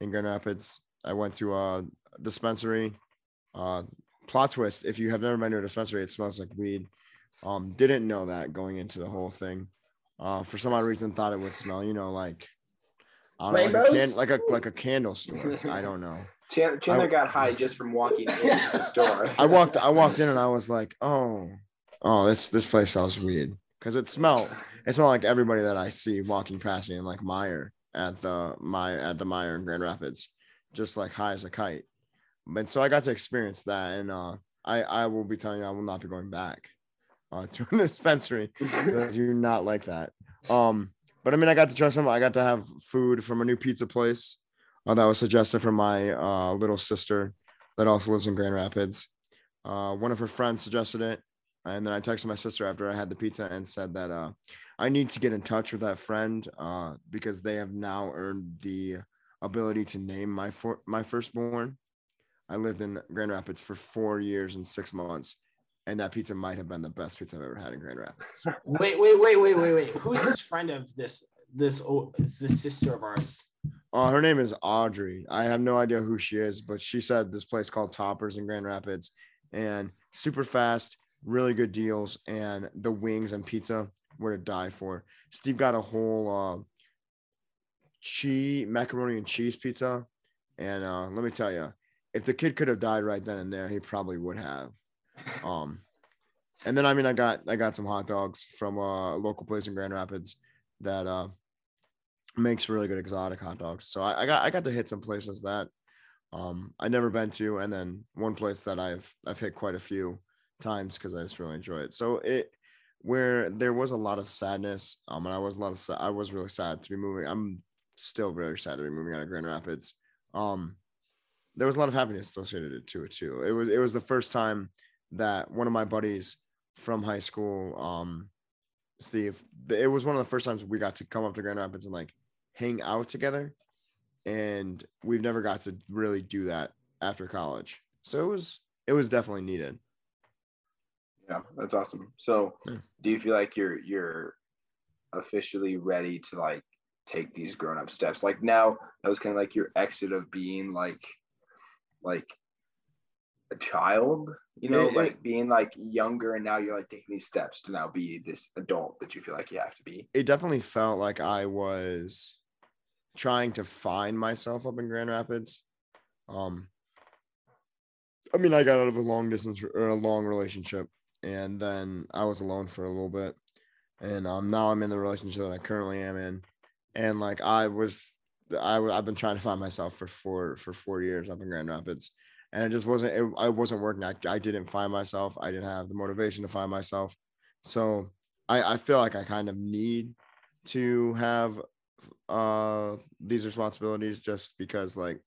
in Grand Rapids, I went to a dispensary. Uh, plot twist: If you have never been to a dispensary, it smells like weed. Um, didn't know that going into the whole thing. Uh, for some odd reason, thought it would smell, you know, like I don't know, like a, can, like a like a candle store. I don't know.
Chandler I, got high just from walking into the store.
I walked I walked in and I was like, oh, oh, this this place smells weird because it smelled it smelled like everybody that I see walking past me in like Meijer at the my at the Meijer in Grand Rapids, just like high as a kite. And so I got to experience that, and uh, I I will be telling you I will not be going back uh, to a dispensary. I do not like that. Um, but I mean I got to try some. I got to have food from a new pizza place uh, that was suggested from my uh, little sister that also lives in Grand Rapids. Uh, one of her friends suggested it, and then I texted my sister after I had the pizza and said that uh, I need to get in touch with that friend uh, because they have now earned the ability to name my for- my firstborn. I lived in Grand Rapids for four years and six months, and that pizza might have been the best pizza I've ever had in Grand Rapids.
Wait, wait, wait, wait, wait, wait. Who's this friend of this this this sister of ours?
Uh, her name is Audrey. I have no idea who she is, but she said this place called Toppers in Grand Rapids, and super fast, really good deals, and the wings and pizza were to die for. Steve got a whole uh, cheese macaroni and cheese pizza, and uh, let me tell you, if the kid could have died right then and there, he probably would have. Um, and then I mean, I got I got some hot dogs from a local place in Grand Rapids that uh, makes really good exotic hot dogs. So I, I got I got to hit some places that um I never been to, and then one place that I've I've hit quite a few times because I just really enjoy it. So it where there was a lot of sadness, um, and I was a lot of I was really sad to be moving. I'm still very sad to be moving out of Grand Rapids. Um, there was a lot of happiness associated to it too. It was it was the first time that one of my buddies from high school, um, Steve, it was one of the first times we got to come up to Grand Rapids and like hang out together. And we've never got to really do that after college. So it was it was definitely needed.
Yeah, that's awesome. So yeah. do you feel like you're you're officially ready to like take these grown up steps? Like now that was kind of like your exit of being like like a child, you know, it, like being like younger and now you're like taking these steps to now be this adult that you feel like you have to be.
It definitely felt like I was trying to find myself up in Grand Rapids. Um, I mean, I got out of a long distance or a long relationship, and then I was alone for a little bit, and um, now I'm in the relationship that I currently am in, and like I was, I I've been trying to find myself for four for four years up in Grand Rapids, and it just wasn't it, I wasn't working. I, I didn't find myself. I didn't have the motivation to find myself, so I I feel like I kind of need to have uh these responsibilities just because like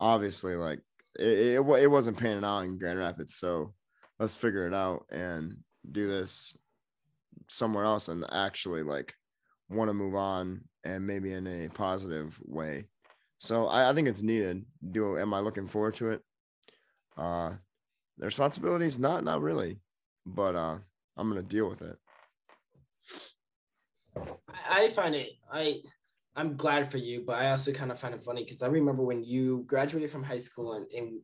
obviously like it, it, it wasn't panning out in Grand Rapids so let's figure it out and do this somewhere else and actually like want to move on and maybe in a positive way so I, I think it's needed do am I looking forward to it uh the responsibilities not not really but uh I'm gonna deal with it
I find it I I'm glad for you, but I also kind of find it funny because I remember when you graduated from high school and, and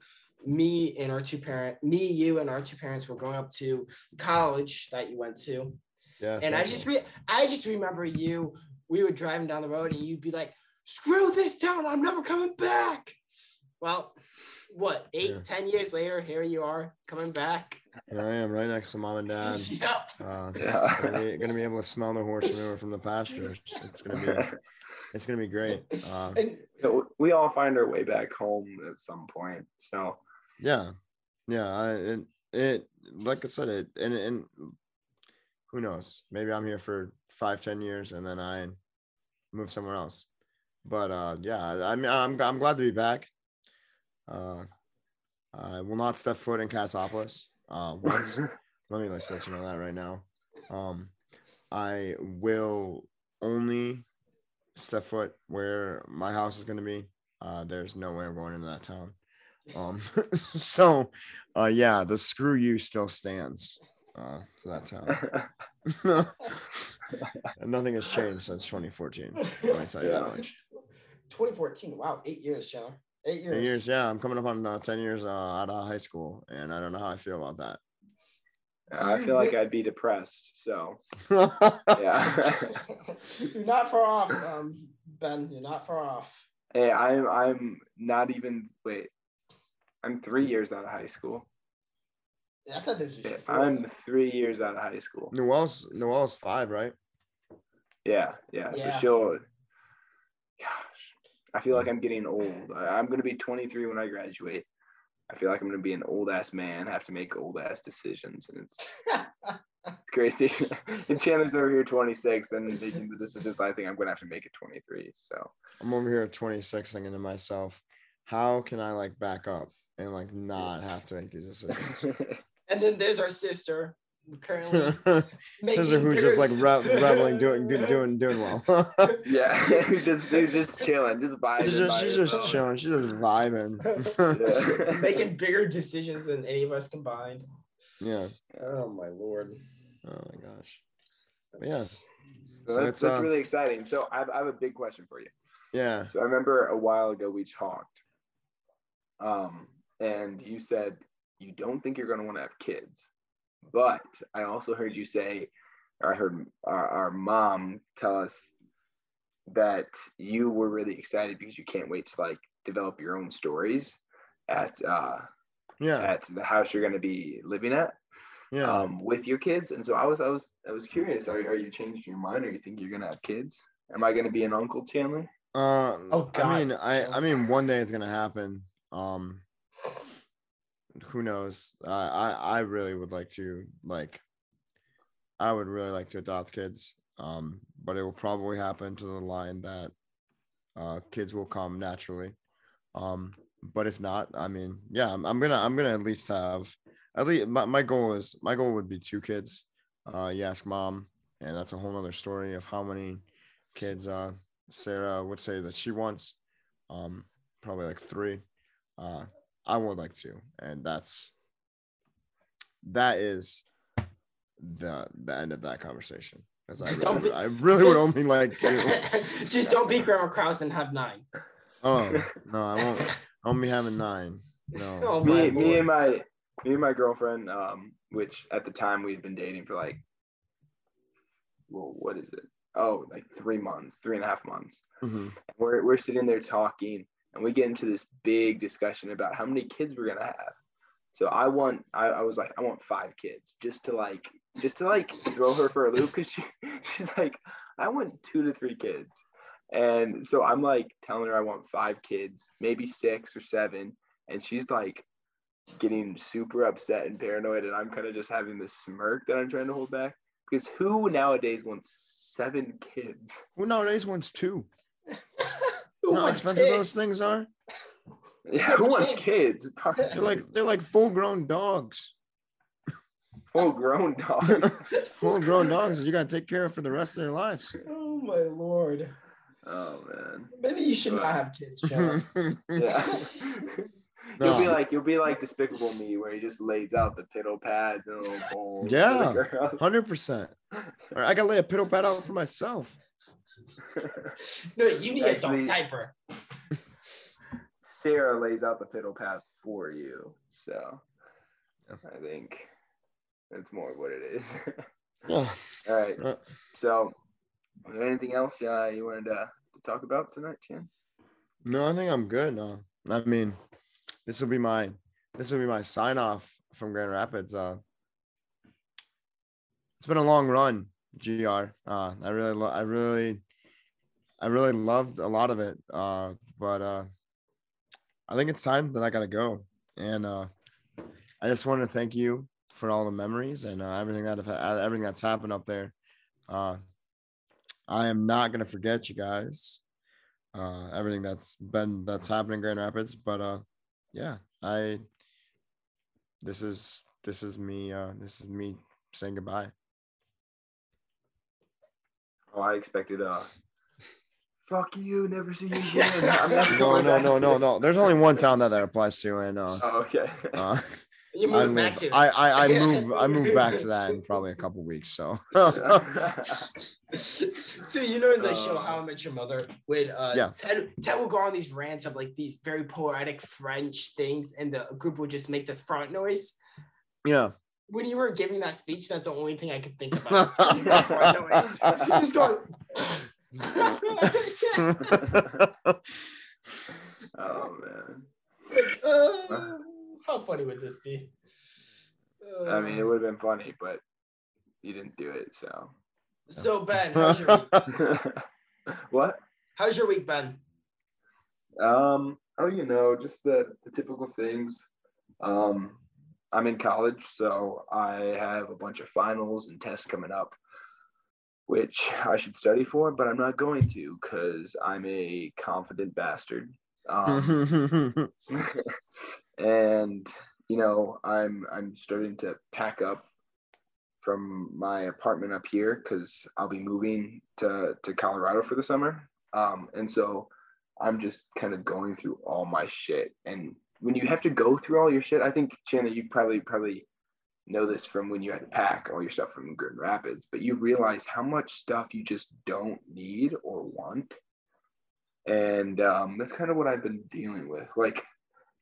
me and our two parent me, you and our two parents were going up to college that you went to. Yeah. And I just re- I just remember you, we were driving down the road and you'd be like, screw this town, I'm never coming back. Well, what, eight, yeah. ten years later, here you are coming back.
Here I am right next to mom and dad.
yep.
Uh, yeah. gonna, be, gonna be able to smell the horse manure from the pasture. It's gonna be it's gonna be great. Uh,
and, we all find our way back home at some point. So
yeah, yeah. I, it like I said it and and who knows? Maybe I'm here for five, ten years and then I move somewhere else. But uh yeah, I mean I'm I'm glad to be back. Uh I will not step foot in Cassopolis. Uh once let me let's let you know that right now. Um I will only step foot where my house is gonna be. Uh there's no way I'm going into that town. Um so uh yeah, the screw you still stands uh for that town. Nothing has changed since 2014. Let me tell you that much.
2014. Wow, eight years, Chandler. Eight years.
Ten years, yeah. I'm coming up on uh, 10 years uh, out of high school, and I don't know how I feel about that.
I feel like I'd be depressed. So yeah.
You're not far off, um, Ben. You're not far off.
hey, I'm I'm not even wait. I'm three years out of high school.
Yeah, I thought this was
Yeah. I'm three years out of high school.
Noel's Noel's five, right?
Yeah, yeah.
Yeah.
So she'll. Gosh, I feel like mm. I'm getting old. I- I'm gonna be 23 when I graduate. I feel like I'm gonna be an old ass man, have to make old ass decisions, and it's, it's crazy. and Chandler's over here 26 and making the decisions I think I'm gonna have to make at 23. So
I'm over here at 26 thinking to myself, how can I like back up and like not have to make these decisions?
and then there's our sister, currently
Sister
making
who's just like
bigger-
re- reveling, doing good, doing doing well.
yeah, he's just he's just chilling, just vibing.
she's just,
by
she's just chilling. She's just vibing.
Yeah.
making bigger decisions than any of us combined.
yeah.
Oh my lord.
Oh my gosh. yeah.
That's-
So
So
that's,
it's,
that's
uh,
really exciting. So I have, I have a big question for you.
Yeah.
So I remember a while ago we talked, um, and you said you don't think you're going to want to have kids, but I also heard you say, or I heard our, our mom tell us that you were really excited because you can't wait to like develop your own stories at uh,
Yeah.
at the house you're going to be living at
Yeah.
um, with your kids. And so I was I was I was curious. Are, are you changing your mind, or you think you're going to have kids? Am I going to be an uncle, Chandler?
Uh,
Oh,
I mean, I I mean, one day it's gonna happen. Um, who knows? I I I really would like to like. I would really like to adopt kids. Um, but it will probably happen to the line that, uh, kids will come naturally. Um, but if not, I mean, yeah, I'm, I'm gonna I'm gonna at least have at least my, my goal is my goal would be two kids. Uh, you ask mom, and that's a whole nother story of how many kids uh Sarah would say that she wants. Um, probably like three. Uh, I would like to, and that's that is the the end of that conversation. Because I really,
be-
I really would only like to.
Just don't be Grandma Krause and have nine.
Oh no, I won't. I won't be having nine. No.
Oh my
me, me and my me and my girlfriend, um, which at the time we'd been dating for like, well, what is it? Oh, like three months, three and a half months.
Mhm.
We're we're sitting there talking, and we get into this big discussion about how many kids we're gonna have. So I want, I, I was like, I want five kids, just to like, just to like throw her for a loop, because she, she's like, I want two to three kids, and so I'm like telling her I want five kids, maybe six or seven, and she's like getting super upset and paranoid. And i'm kind of just having this smirk that i'm trying to hold back. Because who nowadays wants seven kids?
Who nowadays wants two?
Who
You know how
wants
expensive those things are?
yeah who wants kids
They're like they're like full grown dogs.
full grown dogs
Full grown dogs you gotta take care of for the rest of their lives.
Oh my lord.
oh man
Maybe you should not have kids, Sean.
yeah you'll be like you'll be like despicable me where he just lays out the piddle pads and a little bowl
Yeah. Hundred percent. Or I gotta lay a piddle pad out for myself.
No, you need a
Actually-
dog diaper.
sarah lays out the piddle pad for you so
Yeah.
i think that's more what it is
Yeah.
All right.
Uh,
So, is there anything else uh, you wanted to, to talk about tonight, Chan?
No, I think I'm good. No, I mean, this will be my this will be my sign off from Grand Rapids. Uh, it's been a long run, Gr. Uh, I really, lo- I really, I really loved a lot of it. Uh, but uh, I think it's time that I gotta go. And uh, I just want to thank you for all the memories and uh, everything that have, uh, everything that's happened up there. Uh, I am not gonna forget you guys. Everything that's been that's happening in Grand Rapids, but yeah, I. This is this is me. This is me saying goodbye.
Oh, I expected uh fuck you, never see you again. I'm
No, no, no, no, no. There's only one town that that applies to, and uh,
Oh, okay.
uh
You
I
move back to.
I, I, I move, I move back to that in probably a couple weeks. So
so you know in the show
Uh,
How I Met Your Mother, when uh
Yeah.
Ted Ted will go on these rants of like these very poetic French things, and the group would just make this front noise.
yeah.
When you were giving that speech, that's the only thing I could think about. was making that front noise. Just going.
Oh man.
uh, how funny would this be?
I mean, it
Uh,
would have been funny, but you didn't do it, so.
so Ben, how's your week?
what?
How's your week, Ben?
Um, oh, you know, just the, the typical things. Um, I'm in college, so I have a bunch of finals and tests coming up, which I should study for, but I'm not going to because I'm a confident bastard. Um, and you know, I'm I'm starting to pack up from my apartment up here because I'll be moving to to Colorado for the summer. Um, and so I'm just kind of going through all my shit. And when you have to go through all your shit, I think Chandler, you probably probably know this from when you had to pack all your stuff from Grand Rapids, but you realize how much stuff you just don't need or want. And um, that's kind of what I've been dealing with. Like,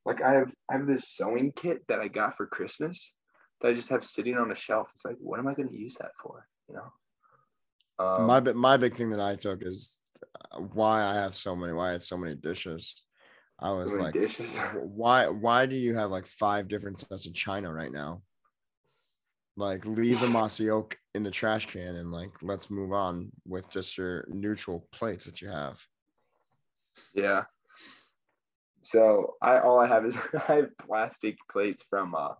like I have I have this sewing kit that I got for Christmas that I just have sitting on a shelf. It's like, what am I going to use that for? You know. Um,
my my big thing that I took is why I have so many. Why I had so many dishes. I was like,
dishes.
Why why do you have like five different sets of china right now? Like leave the mossy oak in the trash can and like let's move on with just your neutral plates that you have.
Yeah. So I all I have is I have plastic plates from uh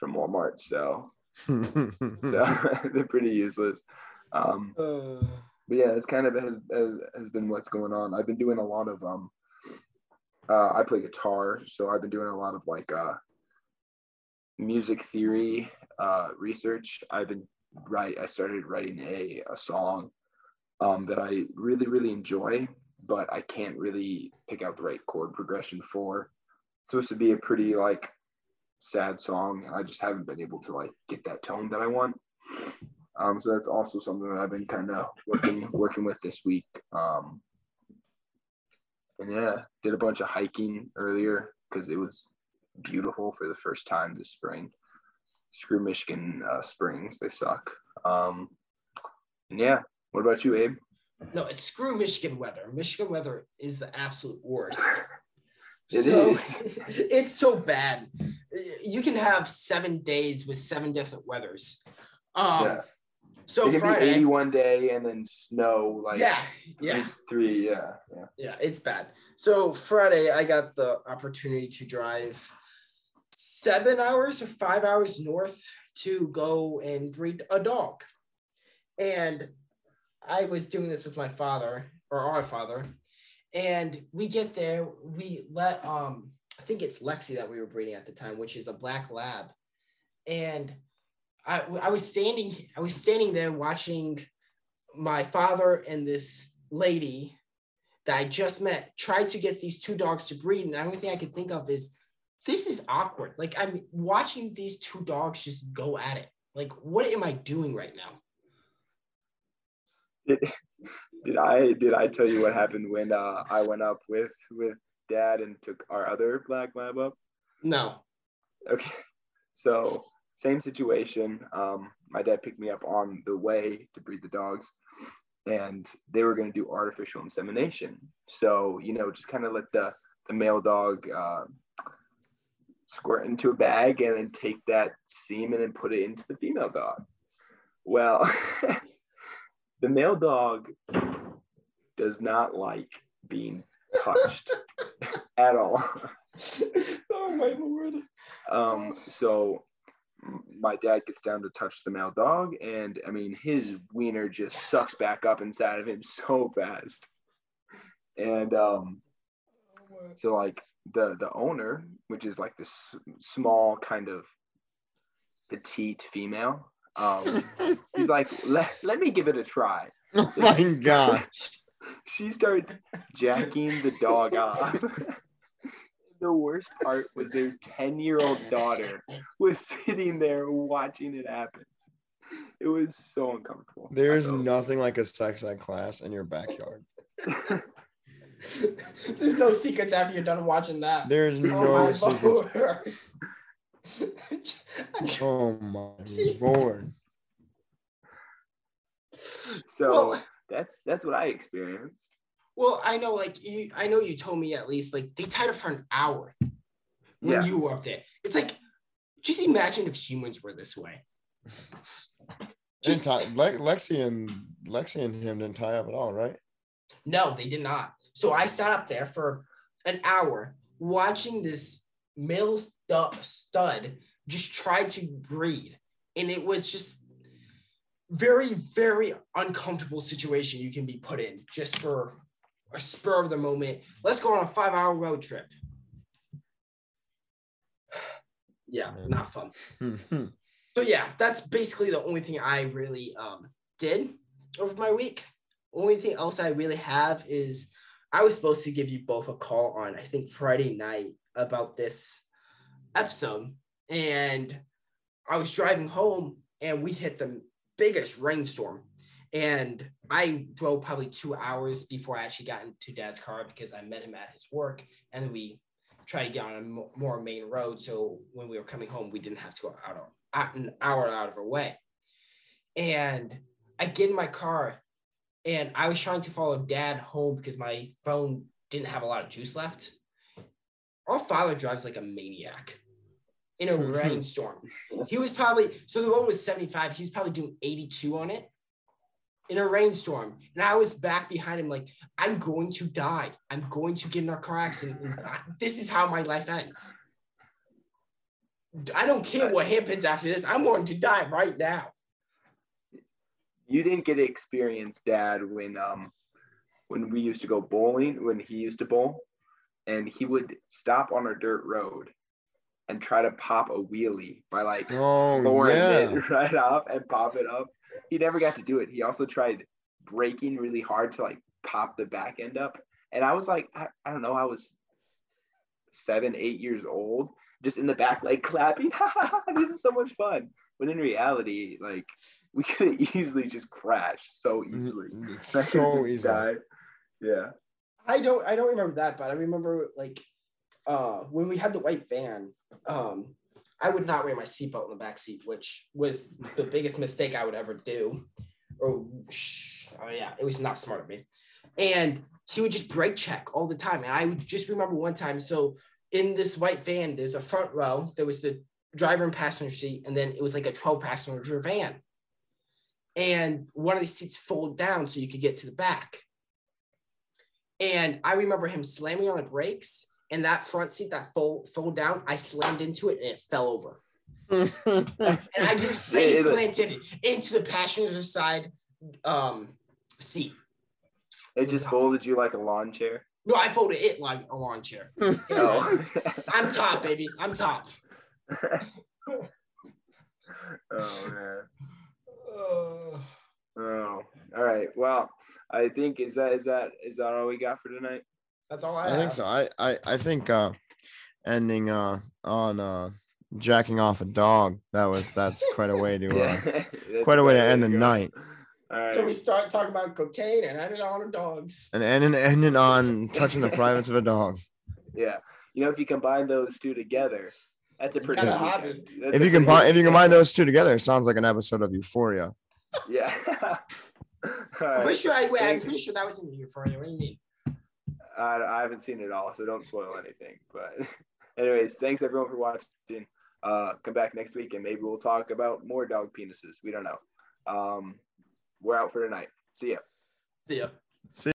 from Walmart. So so they're pretty useless. Um, but yeah, it's kind of has, has has been what's going on. I've been doing a lot of um. Uh, I play guitar, so I've been doing a lot of like uh, music theory uh, research. I've been write. I started writing a a song um, that I really really enjoy, but I can't really pick out the right chord progression for. It's supposed to be a pretty like sad song, and I just haven't been able to like get that tone that I want. Um, so that's also something that I've been kind of working working with this week. Um, and yeah, did a bunch of hiking earlier because it was beautiful for the first time this spring. Screw Michigan uh, springs, they suck. Um, and yeah, what about you, Abe?
no, it's screw Michigan weather. Michigan weather is the absolute worst.
It
so,
is.
it's so bad. You can have seven days with seven different weathers. Um,
Yeah.
so
it can
Friday,
be 80 one day and then snow like
yeah, yeah,
three, yeah, yeah.
yeah, it's bad. So Friday, I got the opportunity to drive seven hours or five hours north to go and breed a dog, and I was doing this with my father or our father, and we get there, we let um I think it's Lexi that we were breeding at the time, which is a black lab, and I I was standing I was standing there watching my father and this lady that I just met try to get these two dogs to breed, and the only thing I could think of is this is awkward. Like I'm watching these two dogs just go at it. Like what am I doing right now?
Did, did I did I tell you what happened when uh, I went up with with dad and took our other black lab up?
No.
Okay, so same situation. Um, my dad picked me up on the way to breed the dogs, and they were going to do artificial insemination. So you know, just kind of let the the male dog uh, squirt into a bag and then take that semen and put it into the female dog. Well, the male dog does not like being touched at all.
oh my lord.
Um, so my dad gets down to touch the male dog, and I mean, his wiener just sucks back up inside of him so fast. And um, so like the the owner, which is like this small kind of petite female, um, he's like, let, let me give it a try.
Oh my god.
she starts jacking the dog off. the worst part was their 10 year old daughter was sitting there watching it happen. It was so uncomfortable.
There's nothing like a sex ed class in your backyard.
There's no secrets after you're done watching that.
There's
Oh
no
my
secrets.
lord.
Oh my
Jesus.
lord.
so
Well-
that's that's what I experienced.
Well, I know, like you, I know you told me at least, like they tied up for an hour when
Yeah.
you were up there. It's like, just imagine if humans were this way. Just,
tie, Le- Lexi and Lexi and him didn't tie up at all, right?
no, they did not. So I sat up there for an hour watching this male stu- stud just try to breed, and it was just very, very uncomfortable situation you can be put in just for a spur of the moment. Let's go on a five hour road trip. Yeah, not fun.
Mhm.
So yeah, that's basically the only thing I really um did over my week. Only thing else I really have is I was supposed to give you both a call on I think Friday night about this episode, and I was driving home and we hit the biggest rainstorm, and I drove probably two hours before I actually got into Dad's car because I met him at his work, and then we tried to get on a more main road. So when we were coming home, we didn't have to go out out an hour out of our way. And I get in my car, and I was trying to follow Dad home because my phone didn't have a lot of juice left. Our father drives like a maniac in a rainstorm. He was probably so the road was 75. He's probably doing 82 on it in a rainstorm. And I was back behind him, like, I'm going to die. I'm going to get in a car accident. This is how my life ends. I don't care what happens after this. I'm going to die right now.
You didn't get to experience dad when um when we used to go bowling when he used to bowl and he would stop on a dirt road and try to pop a wheelie by like
Oh
lowering
yeah.
it right off and pop it up. He never got to do it. He also tried braking really hard to like pop the back end up. And I was like, I, I don't know, I was seven, eight years old, just in the back, like clapping. this is so much fun. When in reality, like we could have easily just crashed so easily.
Mm, So easy.
died. Yeah.
I don't I don't remember that, but I remember like uh when we had the white van, um I would not wear my seatbelt in the back seat, which was the biggest mistake I would ever do. Or sh- oh yeah, it was not smart of me. And he would just brake check all the time. And I would just remember one time. So in this white van, there's a front row. There was the driver and passenger seat, and then it was like a 12 passenger van. And one of the seats folded down so you could get to the back. And I remember him slamming on the brakes, and that front seat that fold fold down, I slammed into it and it fell over. And I just face planted into the passenger side um, seat.
It just folded you like a lawn chair.
No, I folded it like a lawn chair.
Oh.
I'm top, baby. I'm top.
oh man.
Uh,
Oh, all right. Well, I think is that is that is that all we got for tonight?
that's all I,
I
have.
think so. I, I, I think uh ending uh on uh jacking off a dog, that was that's quite a way to uh
That's
quite a way to end the
go.
night.
All right.
So we start talking about cocaine and ended on our dogs.
And ending ending on touching the privates of a dog.
yeah. You know, if you combine those two together, that's a pretty
got a
good
hobby.
weekend. That's
If
a
you
pretty
combine if you combine
weekend.
those two together, it sounds like an episode of Euphoria.
Yeah. All
I'm pretty sure I wait, I'm pretty sure that was in here for you. What do you mean?
I, I haven't seen it all, so don't spoil anything. But, anyways, thanks everyone for watching. Uh, come back next week and maybe we'll talk about more dog penises. We don't know. Um, we're out for tonight. See ya. See ya.
See ya.